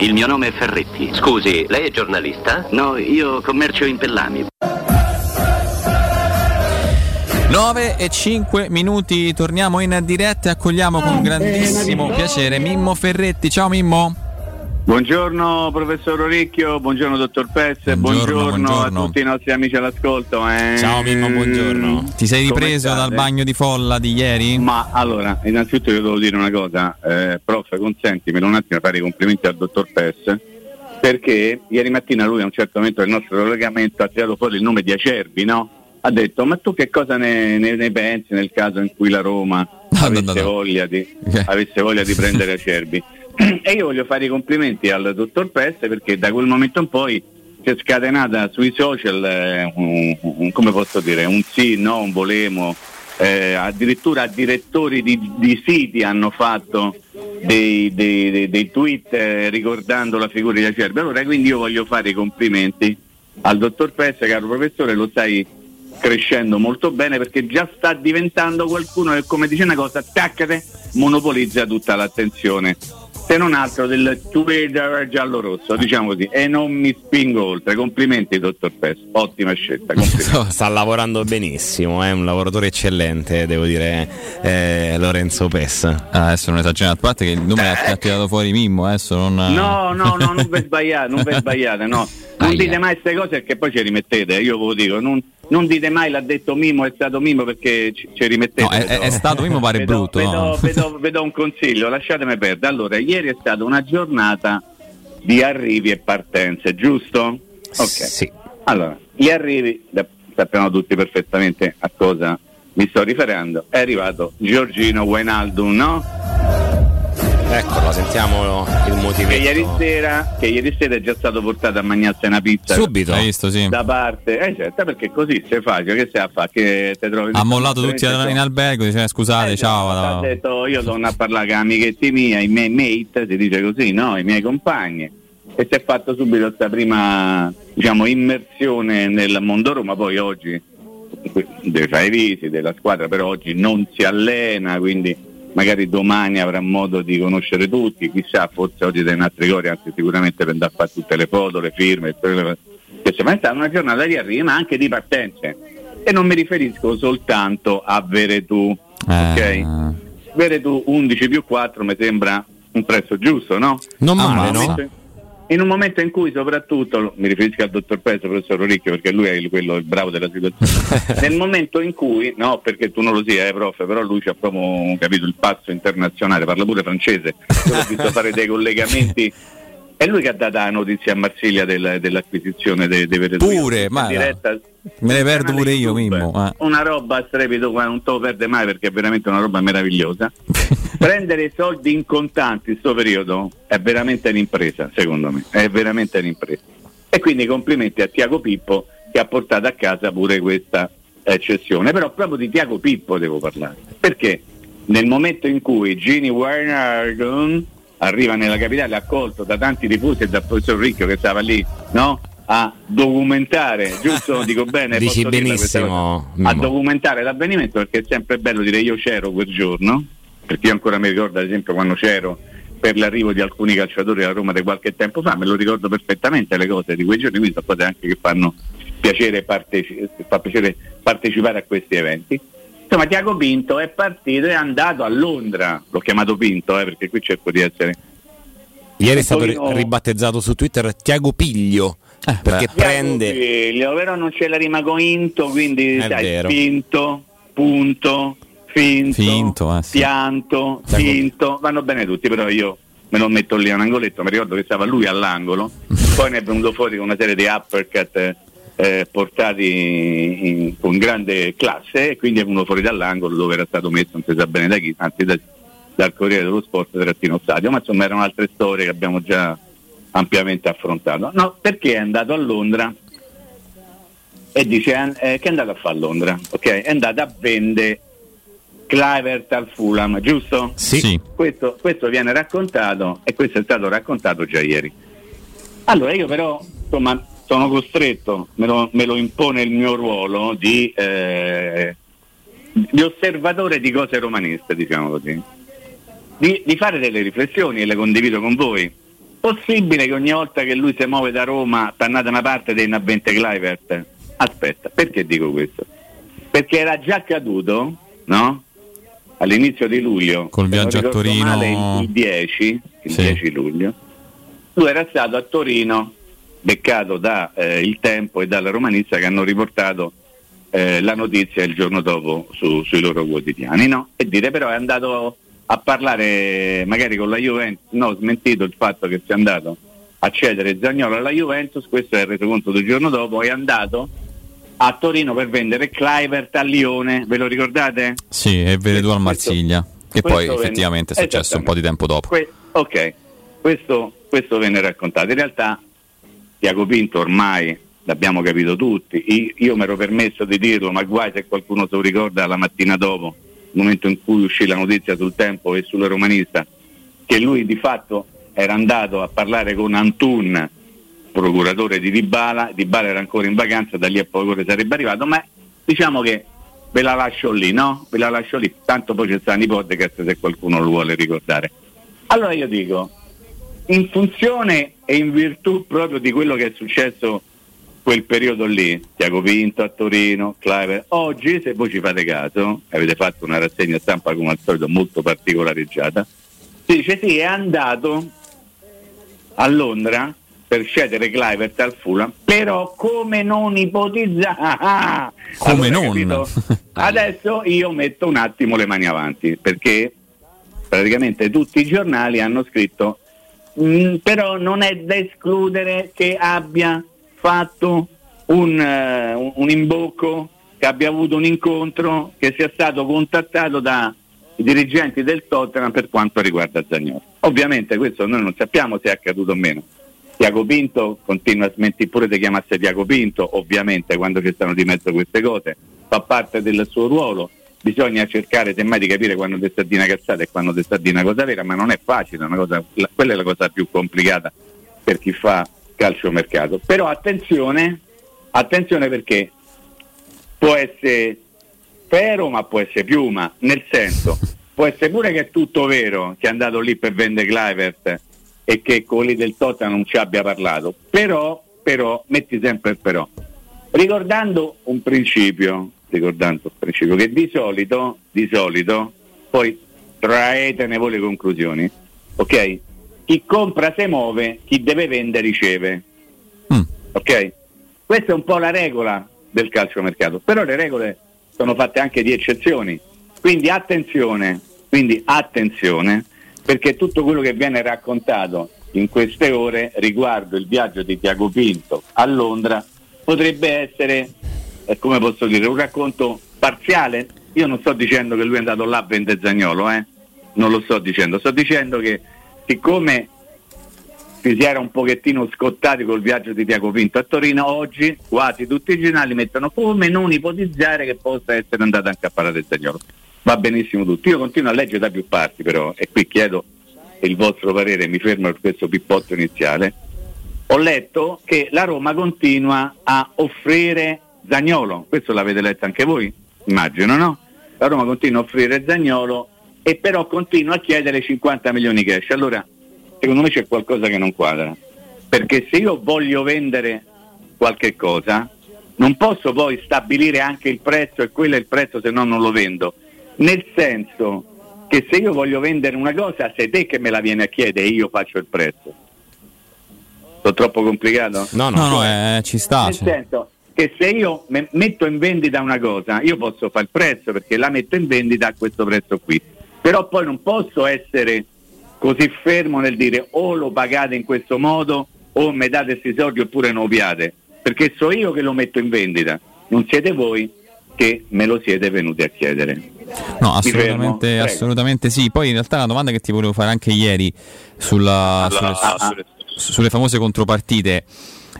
Il mio nome è Ferretti. Scusi, lei è giornalista? No, io commercio in pellami. 9 e 5 minuti, torniamo in diretta e accogliamo con grandissimo piacere Mimmo Ferretti. Ciao Mimmo. Buongiorno professor Oricchio, buongiorno dottor Pezze, Buongiorno, buongiorno, buongiorno. a tutti i nostri amici all'ascolto. eh. Ciao, Mimmo, buongiorno. Ti sei ripreso dal bagno di folla di ieri? Ma allora, innanzitutto io devo dire una cosa, eh, prof, consentimelo un attimo a fare i complimenti al dottor Pezze, perché ieri mattina lui a un certo momento del nostro collegamento ha tirato fuori il nome di Acerbi, no? Ha detto, ma tu che cosa ne, ne- ne pensi nel caso in cui la Roma No, avesse, no, no. Voglia di, Ok. avesse voglia di prendere Acerbi? e io voglio fare i complimenti al dottor Pezze perché da quel momento in poi si è scatenata sui social eh, un, un- come posso dire, un sì, no, un volemo, eh, addirittura direttori di, di siti hanno fatto dei, dei- dei- dei tweet eh, ricordando la figura di Acerbi. Allora quindi io voglio fare i complimenti al dottor Pezze, caro professore, lo stai crescendo molto bene perché già sta diventando qualcuno che come dice una cosa, taccate, monopolizza tutta l'attenzione. Se non altro del Twitter giallo-rosso, diciamo così, e non mi spingo oltre. Complimenti, dottor Pezze, ottima scelta. complimenti. Sta lavorando benissimo, è un lavoratore eccellente, devo dire, eh, Lorenzo Pes. Ah, adesso non esagerato, a parte che il nome l'ha tirato fuori Mimmo, adesso non... No, no, no, non vi sbagliate, non vi sbagliate, no. Non Aia. dite mai queste cose perché poi ci rimettete, io ve lo dico, non, non dite mai l'ha detto Mimo, è stato Mimo perché ci, ci rimettete. No, è- è- stato Mimmo, pare Vi do- brutto, Vi no? do, vi do- vi do un consiglio, lasciatemi perdere. Allora, ieri è stata una giornata di arrivi e partenze, giusto? Ok. Sì. Allora, gli arrivi, sappiamo tutti perfettamente a cosa mi sto riferendo, è arrivato Giorgino Wijnaldum, no? Eccolo, sentiamo il Che ieri, sera, che ieri sera è già stato portato a mangiarsi una pizza Subito. Hai visto, sì. da parte, eh certo, perché così se facile, che stai a fare? Che te trovi Ha mollato tutti in albergo, dice scusate, Eh, ciao. Ha no. detto io torno a parlare con amichetti miei, i miei mate, si dice così, no? I miei compagni. E si è fatto subito questa prima diciamo, immersione nel mondo Roma, poi oggi deve fare i visi della squadra, però oggi non si allena, quindi magari domani avrà modo di conoscere tutti, chissà, forse oggi dai altri cori, anzi sicuramente per andare a fare tutte le foto, le firme, che sembra stata una giornata di arrivi ma anche di partenze. E non mi riferisco soltanto a Veretù, Eh, ok? Veretù 11 più 4 mi sembra un prezzo giusto, no? Non Ah, male, ma- no? In un momento in cui soprattutto, mi riferisco al dottor Pezzo, professor Ricchio, perché lui è il, quello il bravo della situazione, nel momento in cui, no perché tu non lo sia, eh, prof, però lui ha proprio capito il passo internazionale, parla pure francese, ho visto fare dei collegamenti, è lui che ha dato la notizia a Marsiglia del- dell'acquisizione dei de Veretù. Pure, ma- diretta Me ne perdo pure io. Mimmo. eh. Una roba strepito, guarda, non te lo perde mai perché è veramente una roba meravigliosa. Prendere i soldi in contanti in questo periodo è veramente un'impresa, secondo me, è veramente un'impresa. E quindi complimenti a Tiago Pippo che ha portato a casa pure questa eccezione. Però proprio di Tiago Pippo devo parlare. Perché nel momento in cui Gini Wijnaldum arriva nella capitale accolto da tanti tifosi e dal professor Ricchio che stava lì, no? A documentare, giusto? Dico bene, Dici benissimo? A documentare l'avvenimento perché è sempre bello dire io c'ero quel giorno, perché io ancora mi ricordo ad esempio quando c'ero per l'arrivo di alcuni calciatori a Roma di qualche tempo fa, me lo ricordo perfettamente le cose di quei giorni, quindi sono cose anche che fanno piacere, parteci- fa piacere partecipare a questi eventi. Insomma, Tiago Pinto è partito e è andato a Londra, l'ho chiamato Pinto eh, perché qui cerco di essere Ieri è stato ri- ribattezzato su Twitter Tiago Piglio, perché beh. prende... Figlio, però non c'è la rima con into, quindi È sai, vero. pinto, punto, finto, Finto, eh, sì. pianto, finto, vanno bene tutti, però io me lo metto lì un angoletto, mi ricordo che stava lui all'angolo, poi ne è venuto fuori con una serie di uppercut eh, portati in- con grande classe e quindi è venuto fuori dall'angolo dove era stato messo, non si sa bene da chi, anzi da- dal Corriere dello Sport trattino stadio, ma insomma erano altre storie che abbiamo già ampiamente affrontato. No, perché è andato a Londra e dice eh, che è andato a fare a Londra, ok? È andato a vendere Clivert al Fulham, giusto? Sì. Sì. Questo, questo viene raccontato e questo è stato raccontato già ieri. Allora io però insomma sono costretto, me lo, me lo impone il mio ruolo di, eh, di osservatore di cose romaniste, diciamo così, di, di fare delle riflessioni e le condivido con voi. possibile che ogni volta che lui si muove da Roma, torna da una parte dei Navente Clivert? Aspetta, perché dico questo? Perché era già accaduto, no? All'inizio di luglio, Col viaggio a Torino. Male, il 10, il Sì. 10 luglio, lui era stato a Torino, beccato da eh, Il Tempo e dalla Romanizza che hanno riportato eh, la notizia il giorno dopo su- sui loro quotidiani, no? E dire però è andato a parlare magari con la Juventus, no, smentito il fatto che sia andato a cedere Zagnolo alla Juventus, questo è il resoconto del giorno dopo, è andato a Torino per vendere Clivert a Lione, ve lo ricordate? Sì, e Veredù al Marsiglia, che poi questo effettivamente è venne- successo un po' di tempo dopo. Que- ok, questo, questo venne raccontato. In realtà Tiago Pinto ormai l'abbiamo capito tutti, io, io mi ero permesso di dirlo, ma guai se qualcuno se lo ricorda la mattina dopo, il momento in cui uscì la notizia sul tempo e sulla romanista, che lui di fatto era andato a parlare con Antun, procuratore di Dybala, Dybala era ancora in vacanza, da lì a poche ore sarebbe arrivato, ma diciamo che ve la lascio lì, no? Ve la lascio lì, tanto poi c'è Sani Podcast se qualcuno lo vuole ricordare. Allora io dico, in funzione e in virtù proprio di quello che è successo quel periodo lì, Tiago Pinto a Torino, Clive, oggi se voi ci fate caso, avete fatto una rassegna stampa come al solito molto particolareggiata, si dice sì, è andato a Londra per cedere Clivert al Fulham, però come non ipotizzare... Come non? Adesso io metto un attimo le mani avanti, perché praticamente tutti i giornali hanno scritto "Mm, però non è da escludere che abbia fatto un, eh, un- imbocco, che abbia avuto un incontro, che sia stato contattato dai dirigenti del Tottenham per quanto riguarda Zagnolo. Ovviamente questo noi non sappiamo se è accaduto o meno. Tiago Pinto continua a smentire pure di chiamarsi Tiago Pinto, ovviamente quando ci stanno di mezzo queste cose, fa parte del suo ruolo, bisogna cercare semmai di capire quando ti sta di una cazzata e quando ti sta di una cosa vera, ma non è facile, è cosa- la- quella è la cosa più complicata per chi fa calciomercato. Però attenzione, attenzione perché può essere vero ma può essere piuma, nel senso può essere pure che è tutto vero che è andato lì per vendere Clivert e che quelli del Tottenham non ci abbia parlato, però, però, metti sempre il però, ricordando un principio, ricordando un principio che di solito, di solito, poi traetene voi le conclusioni, ok? Chi compra se muove, chi deve vendere riceve. Mm. Ok? Questa è un po' la regola del calciomercato, però le regole sono fatte anche di eccezioni. Quindi attenzione, quindi attenzione, perché tutto quello che viene raccontato in queste ore riguardo il viaggio di Tiago Pinto a Londra potrebbe essere, eh, come posso dire, un racconto parziale. Io non sto dicendo che lui è andato là a vendere Zagnolo, eh? non lo sto dicendo, sto dicendo che siccome si era un pochettino scottati col viaggio di Tiago Pinto a Torino, oggi quasi tutti i giornali mettono come non ipotizzare che possa essere andato anche a parlare del Zagnolo. Va benissimo tutto. Io continuo a leggere da più parti però, e qui chiedo il vostro parere, mi fermo per questo pippotto iniziale. Ho letto che la Roma continua a offrire Zagnolo, questo l'avete letto anche voi, immagino, no? La Roma continua a offrire Zagnolo e però continua a chiedere 50 milioni cash. Allora, secondo me c'è qualcosa che non quadra. Perché se io voglio vendere qualche cosa, non posso poi stabilire anche il prezzo e quello è il prezzo se no non lo vendo. Nel senso che se io voglio vendere una cosa, sei te che me la vieni a chiedere e io faccio il prezzo. Sono troppo complicato? No, no, No, no, eh, ci sta. Nel cioè. senso che se io me- metto in vendita una cosa, io posso fare il prezzo perché la metto in vendita a questo prezzo qui. Però poi non posso essere così fermo nel dire o lo pagate in questo modo o mi date questi soldi oppure non opiate. Perché so io che lo metto in vendita, non siete voi che me lo siete venuti a chiedere. No, assolutamente, assolutamente sì. Poi in realtà la domanda che ti volevo fare anche ieri sulla- sulle, ah, ah. su- sulle famose contropartite.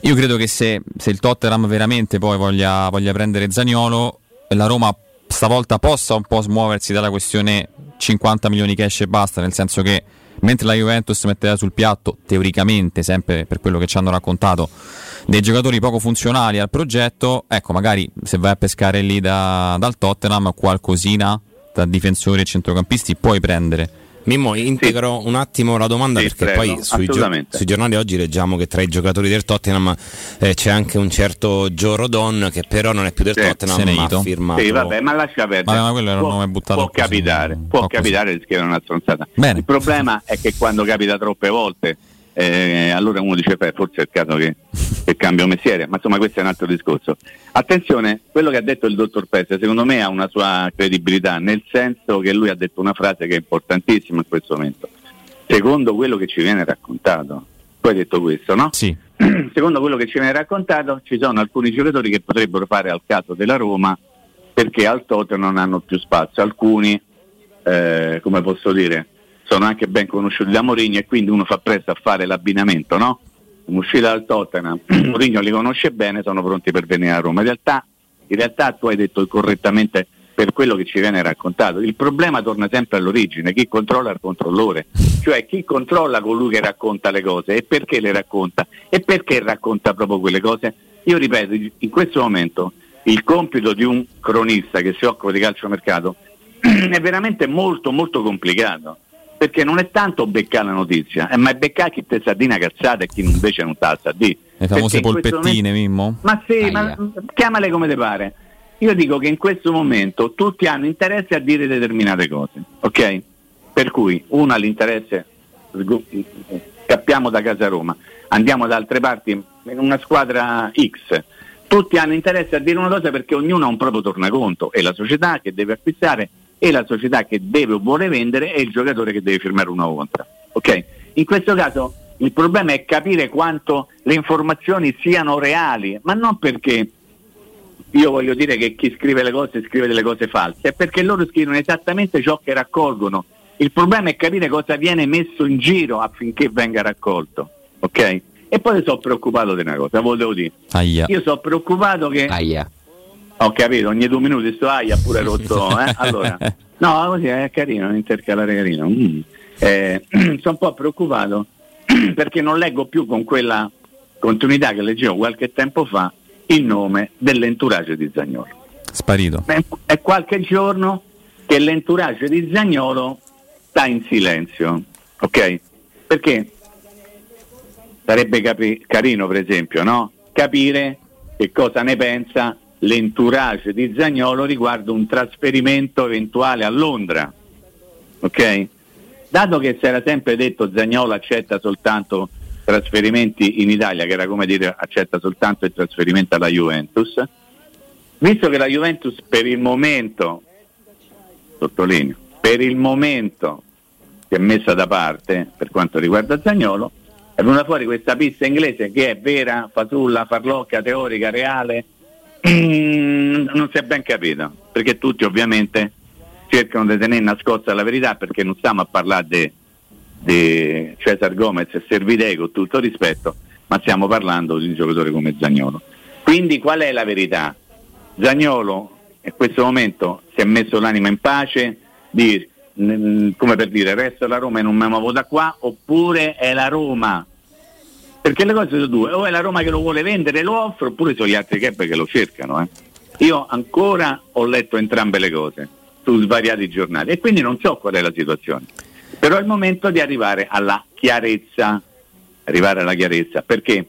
Io credo che se, se il Tottenham veramente poi voglia, voglia prendere Zaniolo, la Roma stavolta possa un po' smuoversi dalla questione 50 milioni cash e basta, nel senso che mentre la Juventus metteva sul piatto, teoricamente, sempre per quello che ci hanno raccontato, dei giocatori poco funzionali al progetto, ecco, magari se vai a pescare lì da- dal Tottenham qualcosina da difensori e centrocampisti puoi prendere Mimmo, integro un attimo la domanda Sì, perché prego, poi sui, gio- sui giornali oggi leggiamo che tra i giocatori del Tottenham eh, c'è anche un certo Joe Rodon che però non è più del Sì, Tottenham ma ha firmato. Sì, vabbè, ma lascia perdere. Ma- ma quello era un può, nome buttato può così, capitare, un può così. capitare di scrivere una stronzata. Bene. Il problema è che quando capita troppe volte, eh, allora uno dice, beh, forse è il caso che cambio mestiere, ma insomma questo è un altro discorso. Attenzione, quello che ha detto il dottor Pesse secondo me ha una sua credibilità, nel senso che lui ha detto una frase che è importantissima in questo momento. Secondo quello che ci viene raccontato, tu hai detto questo, no? Sì, secondo quello che ci viene raccontato, ci sono alcuni giocatori che potrebbero fare al caso della Roma perché al Tottenham non hanno più spazio. Alcuni, eh, come posso dire, sono anche ben conosciuti da Mourinho e quindi uno fa presto a fare l'abbinamento, no? Un'uscita dal Tottenham, Mourinho li conosce bene, sono pronti per venire a Roma. In realtà, in realtà tu hai detto correttamente per quello che ci viene raccontato. Il problema torna sempre all'origine, chi controlla il controllore, cioè chi controlla colui che racconta le cose e perché le racconta e perché racconta proprio quelle cose. Io ripeto, in questo momento il compito di un cronista che si occupa di calciomercato è veramente molto molto complicato. Perché non è tanto beccare la notizia, eh, ma è beccare chi te sa di una cazzata e chi invece non sa di. le famose polpettine, Mimmo. ma sì, Aia. ma chiamale come ti pare. Io dico che in questo momento tutti hanno interesse a dire determinate cose, ok? Per cui uno ha l'interesse, scappiamo da casa Roma, andiamo da altre parti in una squadra X. Tutti hanno interesse a dire una cosa perché ognuno ha un proprio tornaconto e la società che deve acquistare e la società che deve o vuole vendere e il giocatore che deve firmare una contra. Ok? In questo caso il problema è capire quanto le informazioni siano reali, ma non perché io voglio dire che chi scrive le cose scrive delle cose false, è perché loro scrivono esattamente ciò che raccolgono. Il problema è capire cosa viene messo in giro affinché venga raccolto. Ok? E poi sono preoccupato di una cosa, volevo dire. Aia. Io sono preoccupato che Aia. Ho capito, ogni due minuti sto aia pure rotto, eh? Allora, no, così è carino, intercalare carino. Mm. Eh, sono un po' preoccupato perché non leggo più con quella continuità che leggevo qualche tempo fa il nome dell'entourage di Zagnolo. Sparito. È, è qualche giorno che l'entourage di Zagnolo sta in silenzio, ok? Perché sarebbe capi- carino, per esempio, no? capire che cosa ne pensa l'entourage di Zagnolo riguardo un trasferimento eventuale a Londra. Ok? Dato che si era sempre detto Zagnolo accetta soltanto trasferimenti in Italia, che era come dire accetta soltanto il trasferimento alla Juventus, visto che la Juventus per il momento, sottolineo, per il momento si è messa da parte per quanto riguarda Zagnolo, è venuta fuori questa pista inglese che è vera, fasulla, farlocca, teorica, reale, Mm, non si è ben capito, perché tutti ovviamente cercano di tenere nascosta la verità perché non stiamo a parlare di di Cesar Gomez e Servidei con tutto rispetto, ma stiamo parlando di un giocatore come Zagnolo. Quindi qual è la verità? Zagnolo in questo momento si è messo l'anima in pace, di, mm, come per dire resto la Roma e non mi muovo da qua, oppure è la Roma perché le cose sono due, o è la Roma che lo vuole vendere lo offre, oppure sono gli altri club che lo cercano. eh. Io ancora ho letto entrambe le cose su svariati giornali e quindi non so qual è la situazione. Però è il momento di arrivare alla chiarezza, arrivare alla chiarezza, perché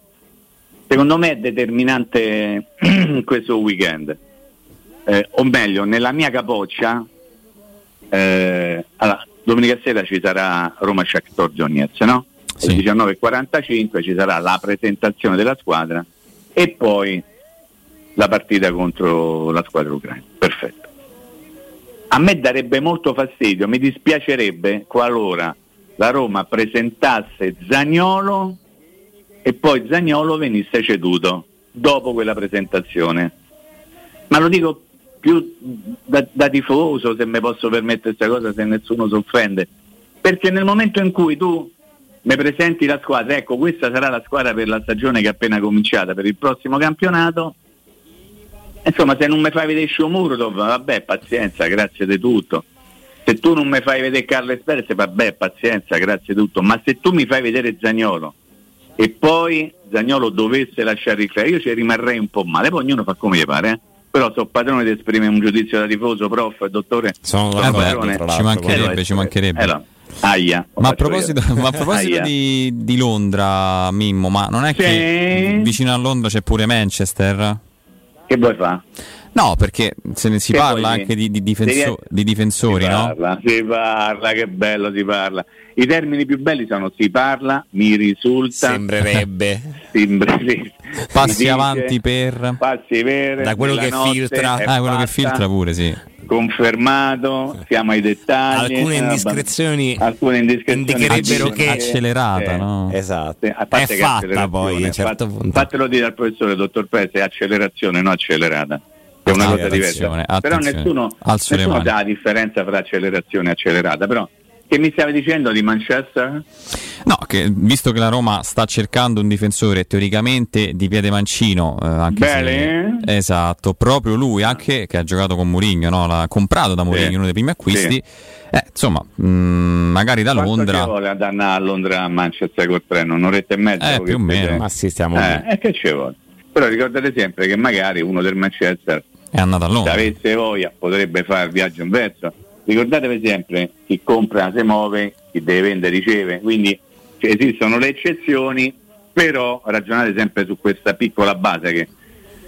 secondo me è determinante questo weekend. Eh, o meglio, nella mia capoccia, eh, allora, domenica sera ci sarà Roma Shakhtar Donetsk, no? Sì. alle 19.45 ci sarà la presentazione della squadra e poi la partita contro la squadra ucraina. Perfetto. A me darebbe molto fastidio, mi dispiacerebbe qualora la Roma presentasse Zagnolo e poi Zagnolo venisse ceduto dopo quella presentazione. Ma lo dico più da, da tifoso, se mi posso permettere questa cosa, se nessuno si offende, perché nel momento in cui tu mi presenti la squadra, ecco questa sarà la squadra per la stagione che è appena cominciata, per il prossimo campionato, insomma se non mi fai vedere Shomurdov, vabbè pazienza, grazie di tutto. Se tu non mi fai vedere Carles Perez, vabbè pazienza, grazie di tutto. Ma se tu mi fai vedere Zagnolo e poi Zagnolo dovesse lasciare il club, io ci rimarrei un po' male, poi ognuno fa come gli pare, eh. però sono padrone di esprimere un giudizio da tifoso, prof, dottore. Sono sono padrone. Ci mancherebbe, ci mancherebbe. eh, no. Aia. Ma a proposito, ma a proposito di, di Londra, Mimmo, ma non è Sì. che vicino a Londra c'è pure Manchester? Che vuoi fare? No, perché se ne si Che parla vuoi? anche di, di difenso- Devi- di difensori, si no? Parla, si parla, che bello si parla. I termini più belli sono si parla, mi risulta, Sembrerebbe. sì, Passi si dice, avanti per... passi per Da quello che filtra. Ah, quello che filtra pure, sì. Confermato, siamo ai dettagli. Alcune indiscrezioni alcune indiscrezioni indicherebbero che- Accelerata, eh, no? Esatto. a parte È che fatta poi a un certo fat- punto. Fatelo dire al professore, dottor Pezzi, è accelerazione, non accelerata. È una cosa diversa. Attenzione, Però nessuno, nessuno sa la differenza tra accelerazione e accelerata. Però, che mi stavi dicendo di Manchester? No, che, visto che la Roma sta cercando un difensore teoricamente di piede mancino, eh, anche Bene. se, esatto, proprio lui, anche che ha giocato con Mourinho, no? l'ha comprato da Mourinho, Sì. uno dei primi acquisti. Sì. Eh, insomma, mh, magari da Quanto Londra. ci vuole ad andare a Londra a Manchester col treno? Un'oretta e mezza? Eh, più o meno. Ma sì, stiamo Eh, e che ci vuole? Però ricordate sempre che magari uno del Manchester È andato a se Londra. avesse voglia potrebbe fare il viaggio inverso. Ricordatevi sempre, chi compra si muove, chi deve vendere riceve, quindi cioè, esistono le eccezioni, però ragionate sempre su questa piccola base che,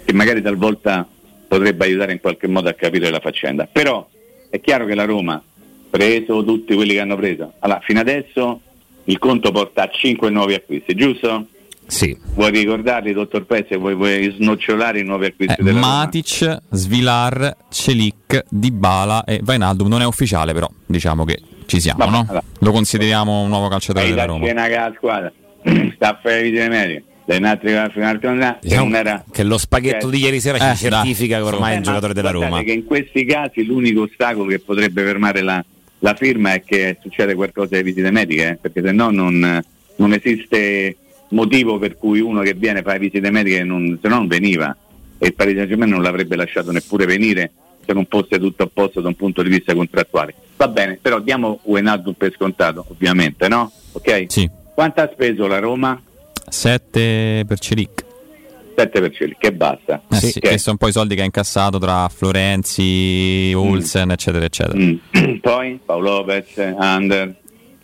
che magari talvolta potrebbe aiutare in qualche modo a capire la faccenda. Però è chiaro che la Roma, preso tutti quelli che hanno preso, allora fino adesso il conto porta a 5 nuovi acquisti, giusto? Sì. Vuoi ricordarli, dottor Pezzi, vuoi, vuoi snocciolare i nuovi acquisti Eh, della Roma? Matic, Svilar, Celic, Dybala e Vainaldum non è ufficiale però, diciamo che ci siamo, no? allora. Lo consideriamo un nuovo calciatore della Roma. che la squadra sta a fare le visite mediche dai altri a finale che che lo spaghetto di ieri sera eh, ci certifica che ormai è Eh, un ma giocatore della Roma. che in questi casi l'unico ostacolo che potrebbe fermare la, la firma è che succede qualcosa alle visite mediche eh, perché se no non, non esiste motivo per cui uno che viene a fare visite mediche non, se no non veniva e il Paris Saint non l'avrebbe lasciato neppure venire se non fosse tutto a posto da un punto di vista contrattuale va bene però diamo Wijnaldum per scontato ovviamente no? ok? Sì, quanto ha speso la Roma? 7 per Celic. 7 per cieli, che basta. Eh Sì, sì, ok. che sono poi i soldi che ha incassato tra Florenzi, Olsen, eccetera, eccetera. Mm. Poi Paolo Lopez, Under.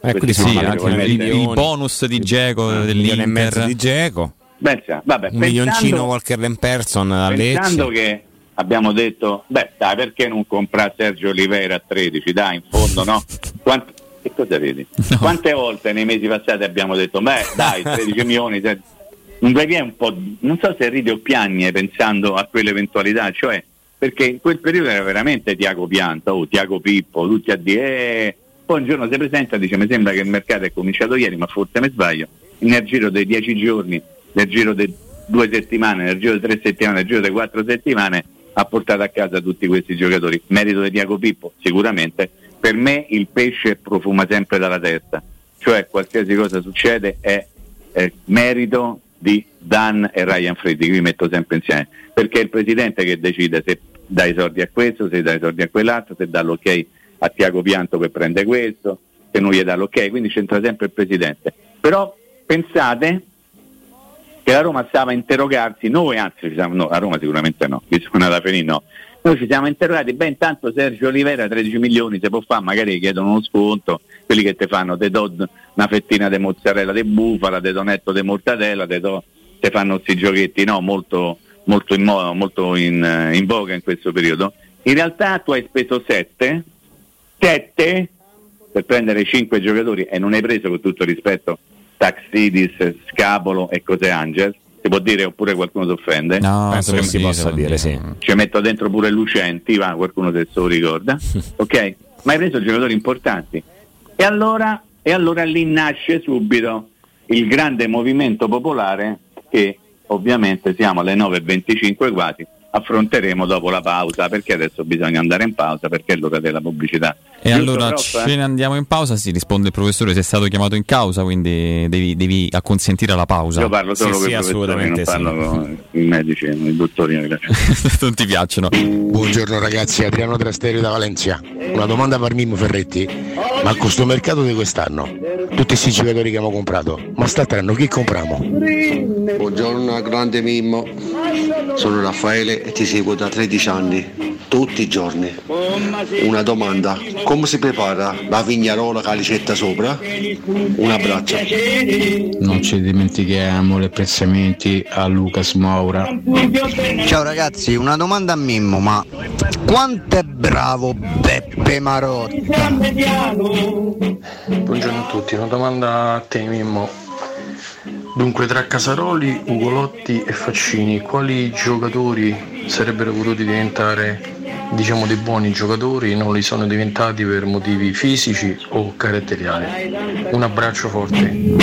Eh, quindi Sì, anche il, il bonus di Geco un dell'Inter. di Geco, Beh, sì, vabbè, un milioncino pensando, Walker Lemperson a pensando che abbiamo detto, beh dai, perché non comprare Sergio Oliveira a 13? Dai, in fondo no? Quant- che cosa vedi? No. Quante volte nei mesi passati abbiamo detto, beh dai, 13 milioni, se- non vai via un po', non so se ride o piagne pensando a quell'eventualità, cioè perché in quel periodo era veramente Tiago Pianta o Tiago Pippo, tutti a dire, eh, poi un giorno si presenta e dice mi sembra che il mercato è cominciato ieri, ma forse mi sbaglio, nel giro dei dieci giorni, nel giro di due settimane, nel giro di tre settimane, nel giro di quattro settimane ha portato a casa tutti questi giocatori. Merito di Tiago Pippo, sicuramente. Per me il pesce profuma sempre dalla testa, cioè qualsiasi cosa succede è, è merito di Dan e Ryan Freddy, qui metto sempre insieme, perché è il presidente che decide se dà i soldi a questo, se dà i soldi a quell'altro, se dà l'ok a Tiago Pianto che prende questo, se non gli dà l'ok, quindi c'entra sempre il presidente. Però pensate che la Roma stava a interrogarsi, noi anzi, siamo, no, a Roma sicuramente no, qui sono andata a finire no, noi ci siamo interrogati, beh intanto Sergio Olivera 13 milioni se può fare, magari chiedono uno sconto, quelli che ti fanno, te do una fettina di mozzarella di bufala, te do netto di mortadella, te, do, te fanno questi giochetti no, molto, molto, in, mo- molto in, eh, in voga in questo periodo. In realtà tu hai speso 7, 7 per prendere 5 giocatori e non hai preso con tutto rispetto Taxidis, Scapolo e Cose Angel, si può dire oppure qualcuno si offende? No, Penso che si possa può dire, sì. ci metto dentro pure Lucenti, va, qualcuno se lo ricorda, ok? Ma hai preso giocatori importanti. E allora, e allora lì nasce subito il grande movimento popolare che ovviamente siamo alle 9.25 quasi, affronteremo dopo la pausa, perché adesso bisogna andare in pausa, perché è l'ora della pubblicità. E Giusto, allora prof? ce ne andiamo in pausa, si risponde il professore, sei stato chiamato in causa, quindi devi, devi acconsentire alla pausa. Io parlo solo Sì, con sì, i professori, non assolutamente parlo con i medici, i dottori. non mi piace. non ti piacciono. Buongiorno ragazzi, Adriano Trasteri da Valencia. Una domanda per Mimmo Ferretti. Ma con questo mercato di quest'anno, tutti questi giocatori che abbiamo comprato, ma statranno chi compriamo? Buongiorno grande Mimmo, sono Raffaele e ti seguo da 13 anni. Tutti i giorni. Una domanda, come si prepara la vignarola calicetta sopra? Un abbraccio. Non ci dimentichiamo gli apprezzamenti a Lucas Moura. Ciao ragazzi, una domanda a Mimmo, ma quanto è bravo Beppe Marotta? Buongiorno a tutti, una domanda a te Mimmo. Dunque tra Casaroli, Ugolotti e Faccini, quali giocatori sarebbero potuti diventare diciamo dei buoni giocatori non li sono diventati per motivi fisici o caratteriali? Un abbraccio forte.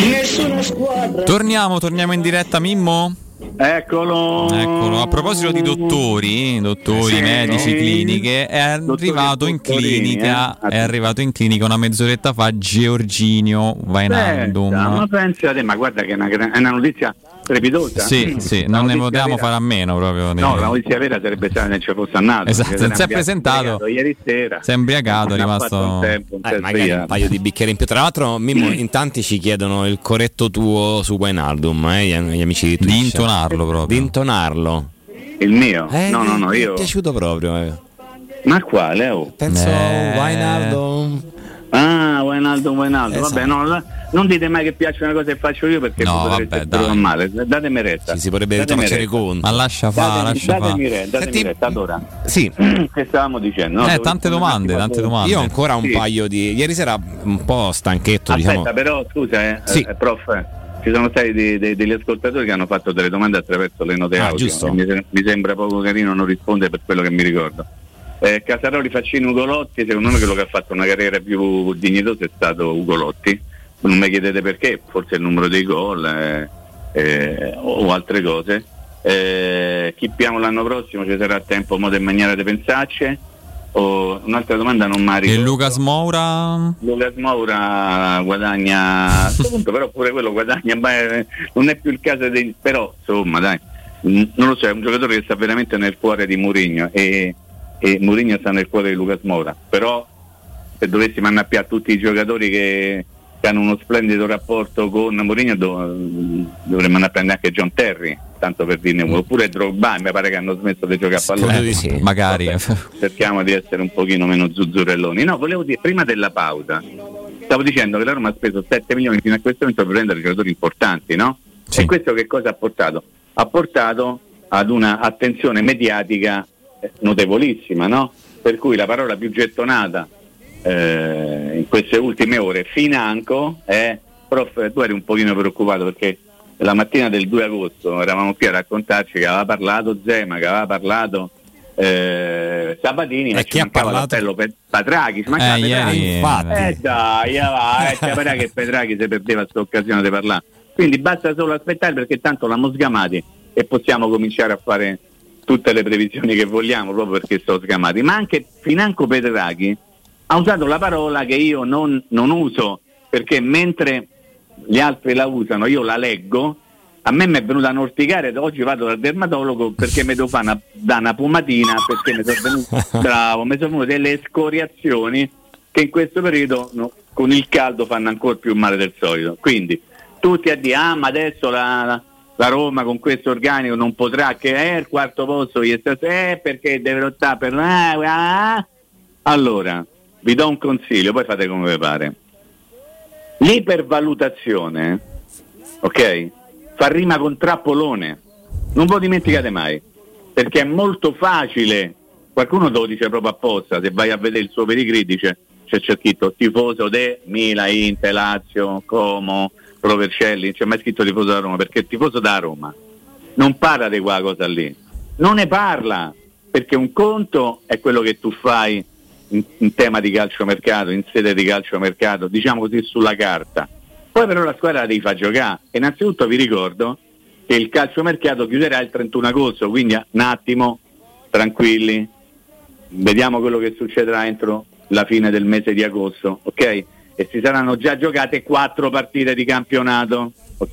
Torniamo, torniamo in diretta Mimmo? Eccolo. Eccolo, a proposito di dottori, dottori, Sì. medici, cliniche, è arrivato clinica, eh. è arrivato in clinica una mezz'oretta fa Giorginio Vainaldum. Ma pensate, ma guarda che è una, è una notizia strepitosa. Sì, sì, La non ne potevamo fare a meno proprio. No, la notizia vera sarebbe stata se ci fosse andato. Esatto, ne si è presentato. Ieri sera. Si è imbriacato, è Non rimasto- un tempo, un Eh, magari un paio di bicchieri in più. Tra l'altro, Mimmo, in tanti ci chiedono il corretto tuo su Wijnaldum, eh, gli, gli amici di Twitch. Di intonarlo proprio. Di intonarlo. Il mio? Eh, no, no, no, mi io. è piaciuto proprio. eh. Ma quale? Oh? Penso Eh. Wijnaldum. Ah, Wijnaldum, Wijnaldum. Esatto. Vabbè, no, non dite mai che piacciono le cose che faccio io perché No, vabbè, dai. male. Datemi retta. Ci si potrebbe retta. conto. Ma lascia fa, Datemi, lascia fa. datemi retta, datemi Senti- retta. Allora, Sì, che stavamo dicendo? No, Eh, tante domande, tante domande. io ho ancora un Sì. paio di. Ieri sera un po' stanchetto, Aspetta, diciamo. però scusa, eh, Sì. eh, prof, eh, ci sono stati dei- dei- degli ascoltatori che hanno fatto delle domande attraverso le note Ah, audio. giusto. Mi, mi sembra poco carino non rispondere per quello che mi ricordo. Eh, Casaroli, Faccini, Ugolotti, secondo me quello che ha fatto una carriera più dignitosa è stato Ugolotti. Non mi chiedete perché, forse il numero dei gol eh, eh, o altre cose. Eh, chi piamo l'anno prossimo ci sarà tempo, modo e maniera di pensarci. O, un'altra domanda non mi E. Lucas Moura? Lucas Moura guadagna a questo punto però pure quello guadagna ma eh, non è più il caso dei però insomma dai non lo so è un giocatore che sta veramente nel cuore di Mourinho e, e Mourinho sta nel cuore di Lucas Moura però se dovessimo annappiare tutti i giocatori che, che hanno uno splendido rapporto con Mourinho do- dovremmo annappiare anche John Terry tanto per dirne uno oppure Drogba mi pare che hanno smesso di giocare a pallone di sì. Magari. cerchiamo di essere un pochino meno zuzzurelloni. No, volevo dire, prima della pausa, stavo dicendo che la Roma ha speso 7 milioni fino a questo momento per prendere giocatori importanti, no? Sì. E questo che cosa ha portato? Ha portato ad una attenzione mediatica eh, notevolissima, no? Per cui la parola più gettonata eh, in queste ultime ore, financo, è prof, tu eri un pochino preoccupato perché la mattina del 2 agosto eravamo qui a raccontarci che aveva parlato Zema, che aveva parlato eh, Sabatini, E ma chi ci ha parlato? per Patraghi, ci Eh, ieri, Petraghi. infatti. Eh dai, eh, va, eh, sapeva che Petraghi si perdeva questa occasione di parlare. Quindi basta solo aspettare perché tanto l'hanno sgamati e possiamo cominciare a fare tutte le previsioni che vogliamo proprio perché sono sgamati. Ma anche Financo Petraghi ha usato la parola che io non, non uso perché mentre gli altri la usano io la leggo. A me mi è venuta a orticare, oggi vado dal dermatologo perché mi devo fare una, da una pomatina perché mi sono venute, bravo, mi sono venute delle scoriazioni che in questo periodo no, con il caldo fanno ancora più male del solito. Quindi tutti a dire, ah ma adesso la, la- la Roma con questo organico non potrà che è il quarto posto, gli sta- eh, perché deve lottare per... ah, ah. Allora, vi do un consiglio, poi fate come vi pare. L'ipervalutazione, ok? Fa rima con trappolone. Non lo dimenticate mai, perché è molto facile. Qualcuno te lo dice proprio apposta, se vai a vedere il suo pedigree dice c'è scritto tifoso de Mila, Inter, Lazio, Como, Provercelli, c'è mai scritto tifoso da Roma, perché il tifoso da Roma non parla di quella cosa lì, non ne parla, perché un conto è quello che tu fai in, in tema di calciomercato, in sede di calciomercato, diciamo così sulla carta. Poi però la squadra la devi far giocare. Innanzitutto vi ricordo che il calciomercato chiuderà il 31 agosto, quindi un attimo, tranquilli, vediamo quello che succederà entro la fine del mese di agosto, ok? E si saranno già giocate quattro partite di campionato, ok?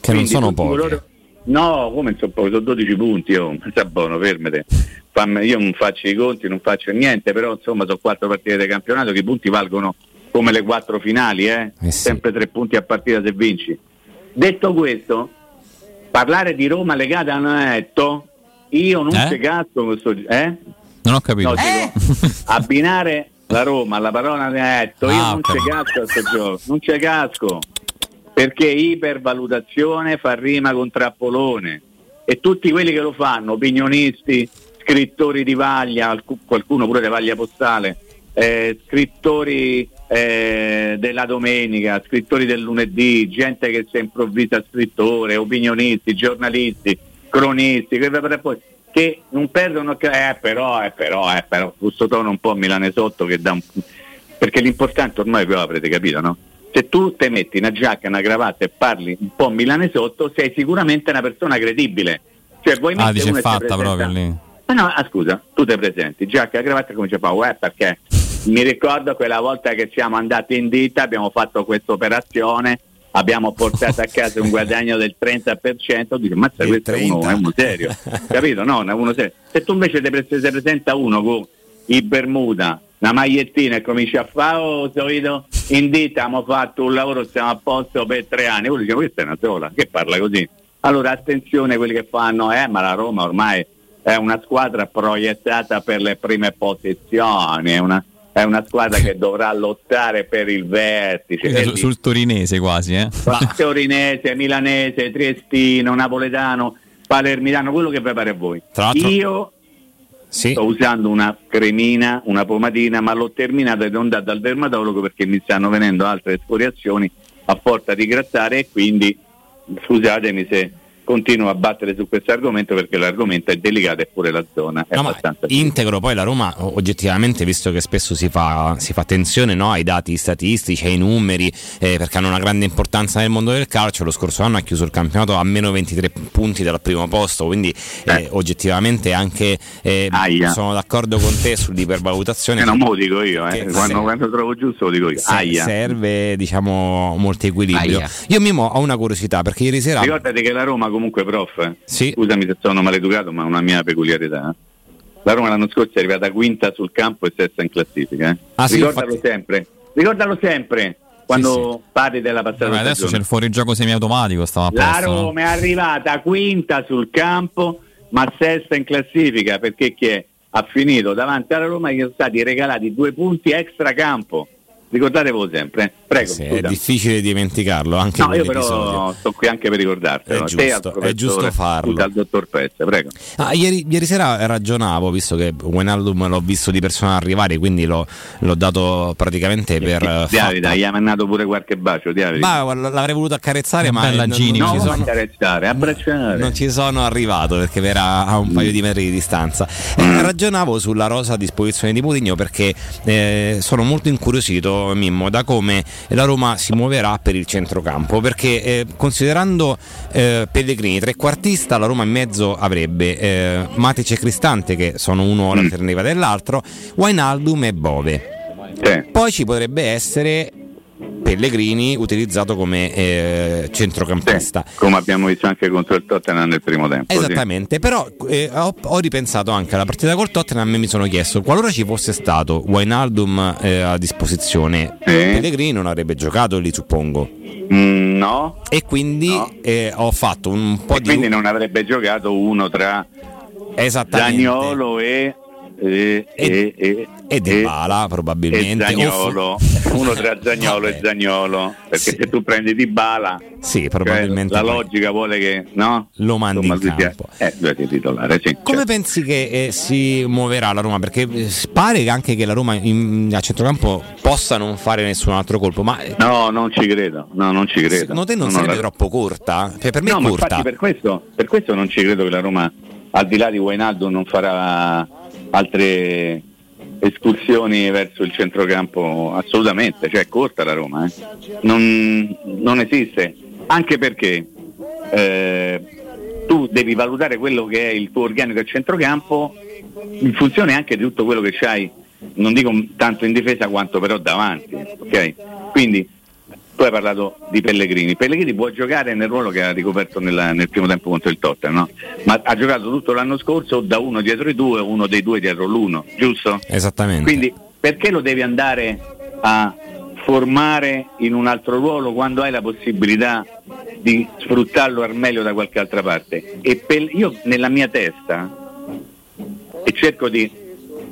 Che non sono poche. No, come sono pochi? Sono 12 punti, oh, sta buono, fermate. Fammi- io non faccio i conti, non faccio niente, però insomma sono quattro partite di campionato che i punti valgono come le quattro finali, eh? Eh sì. sempre tre punti a partita se vinci. Detto questo, parlare di Roma legata a Netto, io non Eh? cazzo questo... Eh? Non ho capito. No, dico, abbinare la Roma alla parola netto, io Ah, non ok. ci casco a questo gioco, non ci casco, perché ipervalutazione fa rima con trappolone. E tutti quelli che lo fanno, opinionisti, scrittori di vaglia, alcu- qualcuno pure di vaglia postale, eh, scrittori eh, della domenica, scrittori del lunedì, gente che si improvvisa scrittore, opinionisti, giornalisti, cronisti, che, poi- che non perdono eh però, eh però, eh però, questo tono un po' milane sotto che dà un perché l'importante ormai però avrete capito, no? Se tu te metti una giacca, una cravatta e parli un po' milane sotto, sei sicuramente una persona credibile. Cioè, vuoi Ah, dice e ti fatta proprio lì. Ma no, ah, scusa, tu ti presenti, giacca e cravatta come ci fa? Uè, perché mi ricordo quella volta che siamo andati in ditta, abbiamo fatto questa operazione, abbiamo portato a casa un guadagno del 30%, dico, mazza, questo è uno, 30. è uno serio, capito? No, è uno serio. Se tu invece ti pre- ti presenta uno con i Bermuda, una magliettina e cominci a fare, oh, solito, in ditta abbiamo fatto un lavoro, stiamo a posto per tre anni, poi diciamo, questa è una sola, che parla così. Allora attenzione a quelli che fanno, eh, ma la Roma ormai è una squadra proiettata per le prime posizioni, è una, è una squadra che dovrà lottare per il vertice. Quindi E su- lì- sul torinese quasi, eh. Torinese, Milanese, Triestino, Napoletano, Palermitano, quello che vi pare a voi. Tra Io Sì. sto usando una cremina, una pomatina, ma l'ho terminata ed è andata dal dermatologo perché mi stanno venendo altre escoriazioni a forza di grattare e quindi scusatemi se continuo a battere su questo argomento perché l'argomento è delicato e pure la zona è No, abbastanza integro poi la Roma oggettivamente visto che spesso si fa, si fa attenzione no, ai dati statistici, ai numeri eh, perché hanno una grande importanza nel mondo del calcio lo scorso anno ha chiuso il campionato a meno 23 punti dal primo posto quindi eh, oggettivamente anche eh, sono d'accordo con te sull'ipervalutazione Eh, non me lo dico io, eh. Che quando, se- quando trovo giusto lo dico io. se- Aia. serve diciamo molto equilibrio Aia. io Mimo ho una curiosità perché ieri sera Ricordate che la Roma comunque prof, eh, Sì. scusami se sono maleducato ma è una mia peculiarità. eh. La Roma l'anno scorso è arrivata quinta sul campo e sesta in classifica. eh. Ah, sì, Ricordalo infatti- sempre, ricordalo sempre quando parli della passata Vabbè, adesso c'è il fuorigioco semiautomatico, stava La posto. no? Roma è arrivata quinta sul campo ma sesta in classifica perché chi è? ha finito davanti alla Roma gli sono stati regalati due punti extra campo. Ricordatevelo sempre, eh. prego. sì, è difficile dimenticarlo anche No, io però sto qui anche per ricordartelo. È giusto, è giusto farlo. tu Al dottor Pezze, prego. Ah, ieri, ieri sera ragionavo, visto che Wijnaldum l'ho visto di persona arrivare, quindi l'ho, l'ho dato praticamente per eh, Davide, fatta. gli ha mandato pure qualche bacio. Ma l'avrei voluto accarezzare, ma bella non, Gini, non non sono, accarezzare, abbracciare. non ci sono arrivato perché era a un paio di metri di distanza. Eh, Mm. ragionavo sulla rosa a disposizione di Mourinho perché eh, sono molto incuriosito, Mimmo, da come la Roma si muoverà per il centrocampo. Perché eh, considerando eh, Pellegrini trequartista, la Roma in mezzo avrebbe eh, Matic e Cristante, che sono uno Mm. l'alternativa dell'altro, Wijnaldum e Bove. Sì. Poi ci potrebbe essere Pellegrini utilizzato come eh, centrocampista. Sì, come abbiamo visto anche contro il Tottenham nel primo tempo. sì. Esattamente, però eh, ho, ho ripensato anche alla partita col Tottenham e mi sono chiesto qualora ci fosse stato Wijnaldum eh, a disposizione, Sì. Pellegrini non avrebbe giocato lì suppongo Mm, no, e quindi No. eh, ho fatto un po' e di quindi non avrebbe giocato uno tra Zagnolo e e, e, e, e Dybala e probabilmente Zagnolo, uno tra Zagnolo e. Zagnolo, perché Sì. se tu prendi Dybala sì, cioè, probabilmente la poi logica vuole che no? lo mandi Insomma, in campo. Eh, titolare, sì. Come certo. pensi che eh, si muoverà la Roma? Perché eh, pare che anche che la Roma in- a centrocampo possa non fare nessun altro colpo, ma eh, No, non ci credo, no, non ci credo. secondo te non No, sarebbe la- troppo corta? Cioè, per me no, è corta. per questo, per questo non ci credo che la Roma, al di là di Wijnaldum, non farà altre escursioni verso il centrocampo assolutamente, cioè è corta la Roma, eh. non, non esiste, anche perché eh, tu devi valutare quello che è il tuo organico a centrocampo in funzione anche di tutto quello che c'hai, non dico tanto in difesa quanto però davanti, ok? Quindi tu hai parlato di Pellegrini. Pellegrini può giocare nel ruolo che ha ricoperto nella- nel primo tempo contro il Tottenham, no? ma ha giocato tutto l'anno scorso da uno dietro i due, uno dei due dietro l'uno, giusto? Esattamente. Quindi perché lo devi andare a formare in un altro ruolo quando hai la possibilità di sfruttarlo al meglio da qualche altra parte? E per- io nella mia testa, e cerco di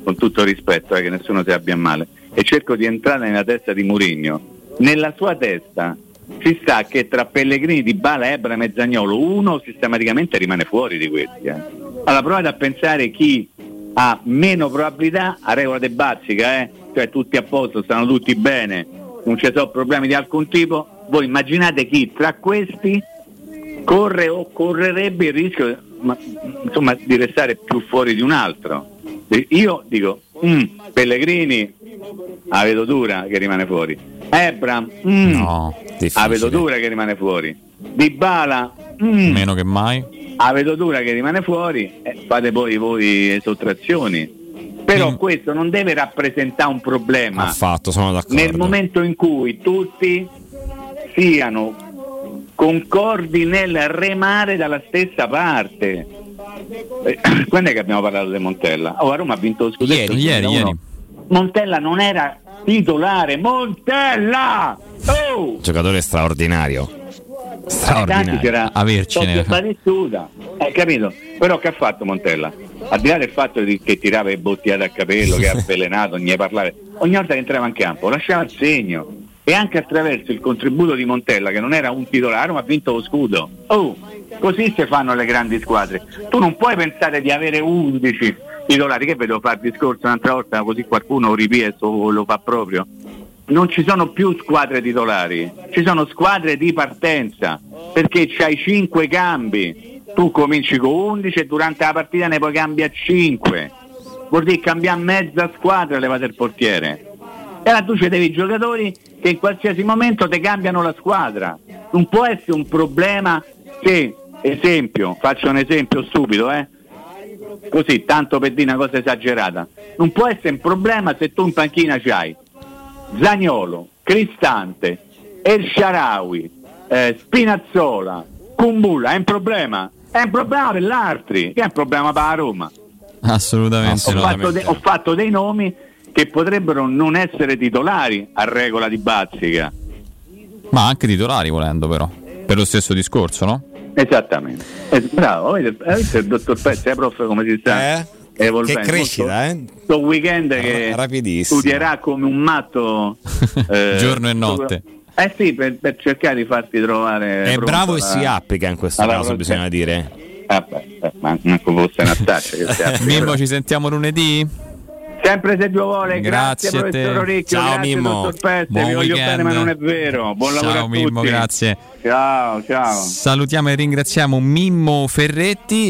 con tutto rispetto, eh, che nessuno si abbia male, e cerco di entrare nella testa di Murigno, nella sua testa ci sta che tra Pellegrini, Di Bala, Ebram e Zagnolo uno sistematicamente rimane fuori di questi. Eh. Allora provate a pensare chi ha meno probabilità a regola de bazzica, eh? cioè tutti a posto, stanno tutti bene, non ci sono problemi di alcun tipo, voi immaginate chi tra questi corre o correrebbe il rischio ma, insomma, di restare più fuori di un altro. Io dico, mm, Pellegrini, la vedo dura che rimane fuori. Ebram, mm, No, la vedo dura che rimane fuori. Di Bala, mm, meno che mai. la vedo dura che rimane fuori, eh, fate poi voi le sottrazioni. Però Mm. questo non deve rappresentare un problema Affatto, sono d'accordo. nel momento in cui tutti siano concordi nel remare dalla stessa parte. Eh, Quando è che abbiamo parlato di Montella? Oh, a Roma ha vinto lo scudetto. Ieri, ieri, 2001. ieri. Montella non era titolare. Montella! Oh! Giocatore straordinario. Straordinario. c'era Avercene. Hai capito? Però che ha fatto Montella? Al di là del fatto di- che tirava le bottiglie a capello, che ha avvelenato, ne parlare, ogni volta che entrava in campo lasciava il segno. E anche attraverso il contributo di Montella, che non era un titolare, ma ha vinto lo scudo. Oh, così si fanno le grandi squadre. Tu non puoi pensare di avere 11 titolari, che vedo fare il discorso un'altra volta, così qualcuno ripie o lo fa proprio non ci sono più squadre titolari, ci sono squadre di partenza, perché c'hai 5 cambi, tu cominci con 11 e durante la partita ne puoi cambiare 5, vuol dire cambiare mezza squadra levate il portiere. E allora tu ci devi i giocatori che in qualsiasi momento ti cambiano la squadra. Non può essere un problema se, esempio, faccio un esempio stupido, eh? Così, tanto per dire una cosa esagerata. Non può essere un problema se tu in panchina c'hai Zagnolo, Cristante, El Sharawi, eh, Spinazzola, Kumbulla, è un problema? È un problema per l'altri, che è un problema per la Roma. Assolutamente Ho fatto, de- ho fatto dei nomi che potrebbero non essere titolari a regola di Bazzica. Ma anche titolari volendo però. Per lo stesso discorso, no? Esattamente. Eh, bravo, avete il dottor Pezzi, eh, prof, come si sta? Eh? Che crescita, eh? Questo weekend che rapidissimo. studierà come un matto eh, Giorno e notte. Eh sì, per, per cercare di farti trovare. È bravo e si applica in questo caso, prossima- bisogna dire. Ah, beh, eh, ma manco fosse una taccia. Mimmo, ci sentiamo lunedì? Sempre se Dio vuole, Grazie grazie, a te. professor Orecchio, Ciao, grazie Mimmo. Peste, Buon vi voglio bene ma non è vero. Buon lavoro Ciao a tutti. Mimmo, grazie. Ciao, ciao. Salutiamo e ringraziamo Mimmo Ferretti.